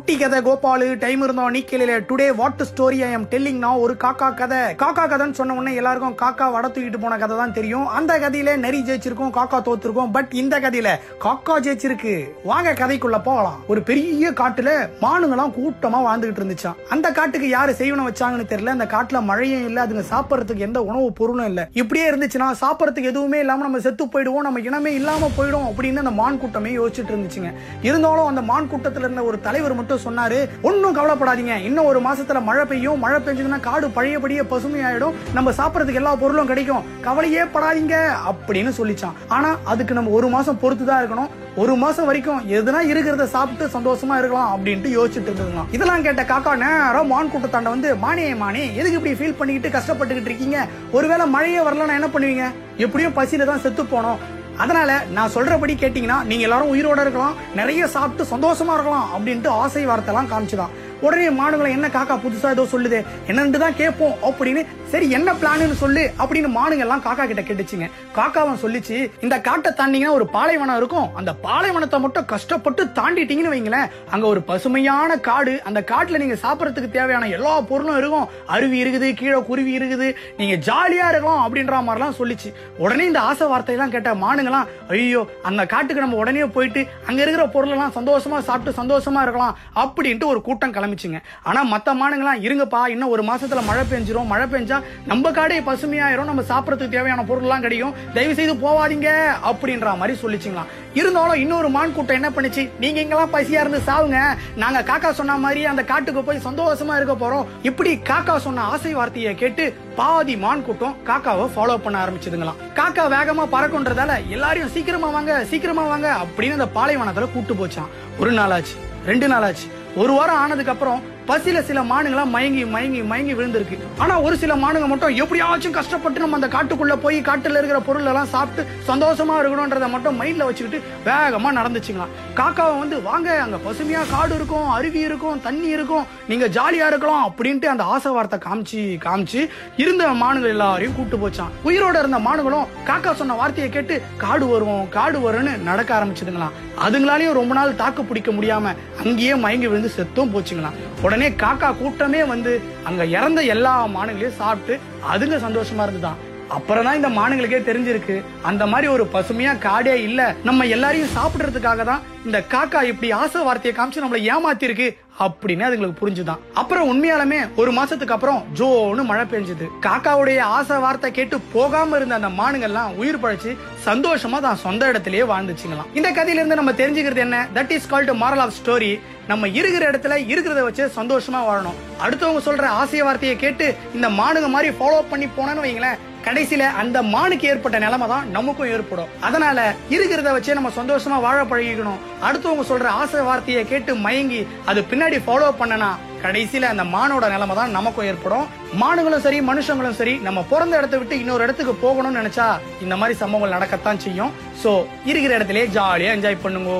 குட்டி கதை கோபாலு டைம் இருந்தோம் நீ கேளு today what story I am telling நான் ஒரு காக்கா கதை. காக்கா கதைன்னு சொன்ன உடனே எல்லாருக்கும் காக்கா வட தூக்கிட்டு போன கதை தான் தெரியும். அந்த கதையில நெறி ஜெயிச்சிருக்கும் காக்கா தோத்துருக்கும். பட் இந்த கதையில காக்கா ஜெயிச்சிருக்கு. வாங்க கதைக்குள்ள போகலாம். ஒரு பெரிய காட்டுல மானுங்களாம் கூட்டமா வாழ்ந்துகிட்டு இருந்துச்சான் அந்த காட்டுக்கு யாரு செய்வன வச்சாங்கன்னு தெரியல. அந்த காட்டுல மழையும் இல்ல அதுங்க சாப்பிடறதுக்கு எந்த உணவு பொருளும் இல்ல. இப்படியே இருந்துச்சுன்னா சாப்பிடறதுக்கு எதுவுமே இல்லாம நம்ம செத்து போயிடுவோம் நம்ம இனமே இல்லாம போயிடும் அப்படின்னு அந்த மான் கூட்டமே யோசிச்சுட்டு இருந்துச்சுங்க. இருந்தாலும் அந்த மான் கூட்டத்துல இருந்த ஒரு தலைவர் மட்டும் சொன்னாரு ஒன்னும் கவலைப்படாதீங்க. இன்னும் ஒரு மாசத்துல மழை பெய்யும். மழை பெஞ்சதுன்னா காடு பழையபடியே பசுமையாயிடும். நம்ம சாப்பிட்றதுக்கு எல்லா பொருளும் கிடைக்கும். கவலையே படாதீங்க அப்படின்னு சொல்லிச்சான். ஆனா அதுக்கு நம்ம ஒரு மாசம் பொறுத்து தான் இருக்கணும். ஒரு மாசம் வரைக்கும் எதுனா இருக்கிறத சாப்பிட்டு சந்தோஷமா இருக்கலாம் அப்படின்ட்டு யோசிச்சுட்டு இருந்ததுலாம் இதெல்லாம் கேட்ட காக்கா நேரம் மான் கூட்டத்தாண்ட வந்து மானே மானே எதுக்கு இப்படி ஃபீல் பண்ணிக்கிட்டு கஷ்டப்பட்டுக்கிட்டு இருக்கீங்க? ஒருவேளை மழையே வரலன்னா என்ன பண்ணுவீங்க? எப்படியும் பசியில தான் செத்து போனோம். அதனால நான் சொல்றபடி கேட்டீங்கன்னா நீங்க எல்லாரும் உயிரோட இருக்கலாம் நிறைய சாப்பிட்டு சந்தோஷமா இருக்கலாம் அப்படின்ட்டு ஆசை வார்த்தை எல்லாம் காமிச்சுதான். உடனே மானுங்களை என்ன காக்கா புதுசா ஏதோ சொல்லுது என்னன்னு தான் கேட்போம் அப்படின்னு சரி என்ன பிளான்னு சொல்லு அப்படின்னு மானுங்க எல்லாம் காக்கா கிட்ட கேட்டுச்சுங்க. காக்காவன் சொல்லிச்சு இந்த காட்டை தாண்டிங்கன்னா ஒரு பாலைவனம் இருக்கும். அந்த பாலைவனத்தை மட்டும் கஷ்டப்பட்டு தாண்டிட்டீங்கன்னு வைங்களேன். அங்க ஒரு பசுமையான காடு. அந்த காட்டுல நீங்க சாப்பிடறதுக்கு தேவையான எல்லா பொருளும் இருக்கும். அருவி இருக்குது கீழே குருவி இருக்குது. நீங்க ஜாலியா இருக்கலாம் அப்படின்ற மாதிரிலாம் சொல்லிச்சு. உடனே இந்த ஆசை வார்த்தையெல்லாம் கேட்ட மானுங்களாம் ஐயோ அந்த காட்டுக்கு நம்ம உடனே போயிட்டு அங்க இருக்கிற பொருளெல்லாம் சந்தோஷமா சாப்பிட்டு சந்தோஷமா இருக்கலாம் அப்படின்ட்டு ஒரு கூட்டம் கிளம்பிச்சுங்க. ஆனா மத்த மானுங்களாம் இருங்கப்பா இன்னும் ஒரு மாசத்துல மழை பெஞ்சிரும் மழை பெஞ்சா நம்ம காடே பசுமையாயிரும் நம்ம சாப்பிடறதுக்கு தேவையான பொருள் எல்லாம் கிடைக்கும். தயவு செய்து போவாதீங்க அப்படின்ற மாதிரி சொல்லிச்சுங்களாம். இருந்தாலும் இன்னொரு மான் கூட்டம் என்ன பண்ணுச்சு? நீங்க இங்கெல்லாம் பசியா இருந்து சாவுங்க. நாங்க காக்கா சொன்ன மாதிரி அந்த காட்டுக்கு போய் சந்தோஷமா இருக்க போறோம். இப்படி காக்கா சொன்ன ஆசை வார்த்தையை கேட்டு பாதி மான் கூட்டம் காக்காவை ஃபாலோ பண்ண ஆரம்பிச்சதுங்களாம். காக்கா வேகமா பறக்குன்றதால எல்லாரையும் சீக்கிரமா வாங்க சீக்கிரமா வாங்க அப்படின்னு அந்த பாலைவனத்துல கூட்டு போச்சான் ஒரு நாள் ஆச்சு ரெண்டு நாளாச்சு. ஒரு வாரம் ஆனதுக்கு அப்புறம் பசியில சில மானுங்களாம் மயங்கி மயங்கி மயங்கி விழுந்திருக்கு. ஆனா ஒரு சில மானுங்க மட்டும் எப்படியாச்சும் கஷ்டப்பட்டு நம்ம அந்த காட்டுக்குள்ள போய் காட்டுல இருக்கிற பொருள் எல்லாம் சாப்பிட்டு சந்தோஷமா இருக்கணும்ன்றத மட்டும் மைண்ட்ல வச்சுக்கிட்டு வேகமா நடந்துச்சுங்களாம் காக்காவை வந்து வாங்க அங்க பசுமையா காடு இருக்கும் அருவி இருக்கும் தண்ணி இருக்கும் நீங்க ஜாலியா இருக்கலாம் அப்படின்ட்டு அந்த ஆசை வார்த்தை காமிச்சு காமிச்சு இருந்த மானுகள் எல்லாரையும் கூப்பிட்டு போச்சான் உயிரோட இருந்த மானுகளும் காக்கா சொன்ன வார்த்தையை கேட்டு காடு வருவோம் காடு வரும்னு நடக்க ஆரம்பிச்சதுங்களாம் அதுங்களாலையும் ரொம்ப நாள் தாக்கு பிடிக்க முடியாம அங்கேயே மயங்கி விழுந்து செத்தும் போச்சுங்களாம் உடனே காக்கா கூட்டமே வந்து அங்க இறந்த எல்லா மானுங்களையும் சாப்பிட்டு அதுங்க சந்தோஷமா இருந்துதான். அப்புறம் தான் இந்த மானுங்களுக்கே தெரிஞ்சிருக்கு. அந்த மாதிரி ஒரு பசுமையா காடே இல்ல. நம்ம எல்லாரையும் சாப்பிடுறதுக்காக தான் இந்த காக்கா இப்படி ஆசை வார்த்தையை காமிச்சு நம்மளை ஏமாத்தி இருக்கு அப்படின்னு அதுங்களுக்கு புரிஞ்சுதான். அப்புறம் உண்மையாலுமே ஒரு மாசத்துக்கு அப்புறம் ஜோன்னு மழை பெஞ்சது. காக்காவுடைய ஆசை வார்த்தை கேட்டு போகாம இருந்த அந்த மானுங்கள்லாம் உயிர் பழைச்சு சந்தோஷமா தான் சொந்த இடத்திலேயே வாழ்ந்துச்சுங்களாம். இந்த கதையில இருந்து நம்ம தெரிஞ்சுக்கிறது என்ன? That is called moral of story நம்ம இருக்கிற இடத்துல இருக்கிறத வச்சு சந்தோஷமா வாழணும். அடுத்தவங்க சொல்ற ஆசை வார்த்தையை கேட்டு இந்த மானுங்க மாதிரி ஃபாலோ பண்ணி போனோன்னு வைங்களேன் கடைசியில அந்த மானுக்கு ஏற்பட்ட நிலைமை தான் நமக்கும் ஏற்படும். அதனால இருக்கிறத வச்சே நம்ம சந்தோஷமா வாழ பழகிக்கணும். அடுத்தவங்க சொல்ற ஆசை வார்த்தையை கேட்டு மயங்கி அது பின்னாடி ஃபாலோ பண்ணனா கடைசியில அந்த மானோட நிலைமை தான் நமக்கும் ஏற்படும். மானுங்களும் சரி மனுஷங்களும் சரி நம்ம பிறந்த இடத்த விட்டு இன்னொரு இடத்துக்கு போகணும்னு நினைச்சா இந்த மாதிரி சம்பவங்கள் நடக்கத்தான் செய்யும். சோ இருக்கிற இடத்திலே ஜாலியா என்ஜாய் பண்ணுங்க.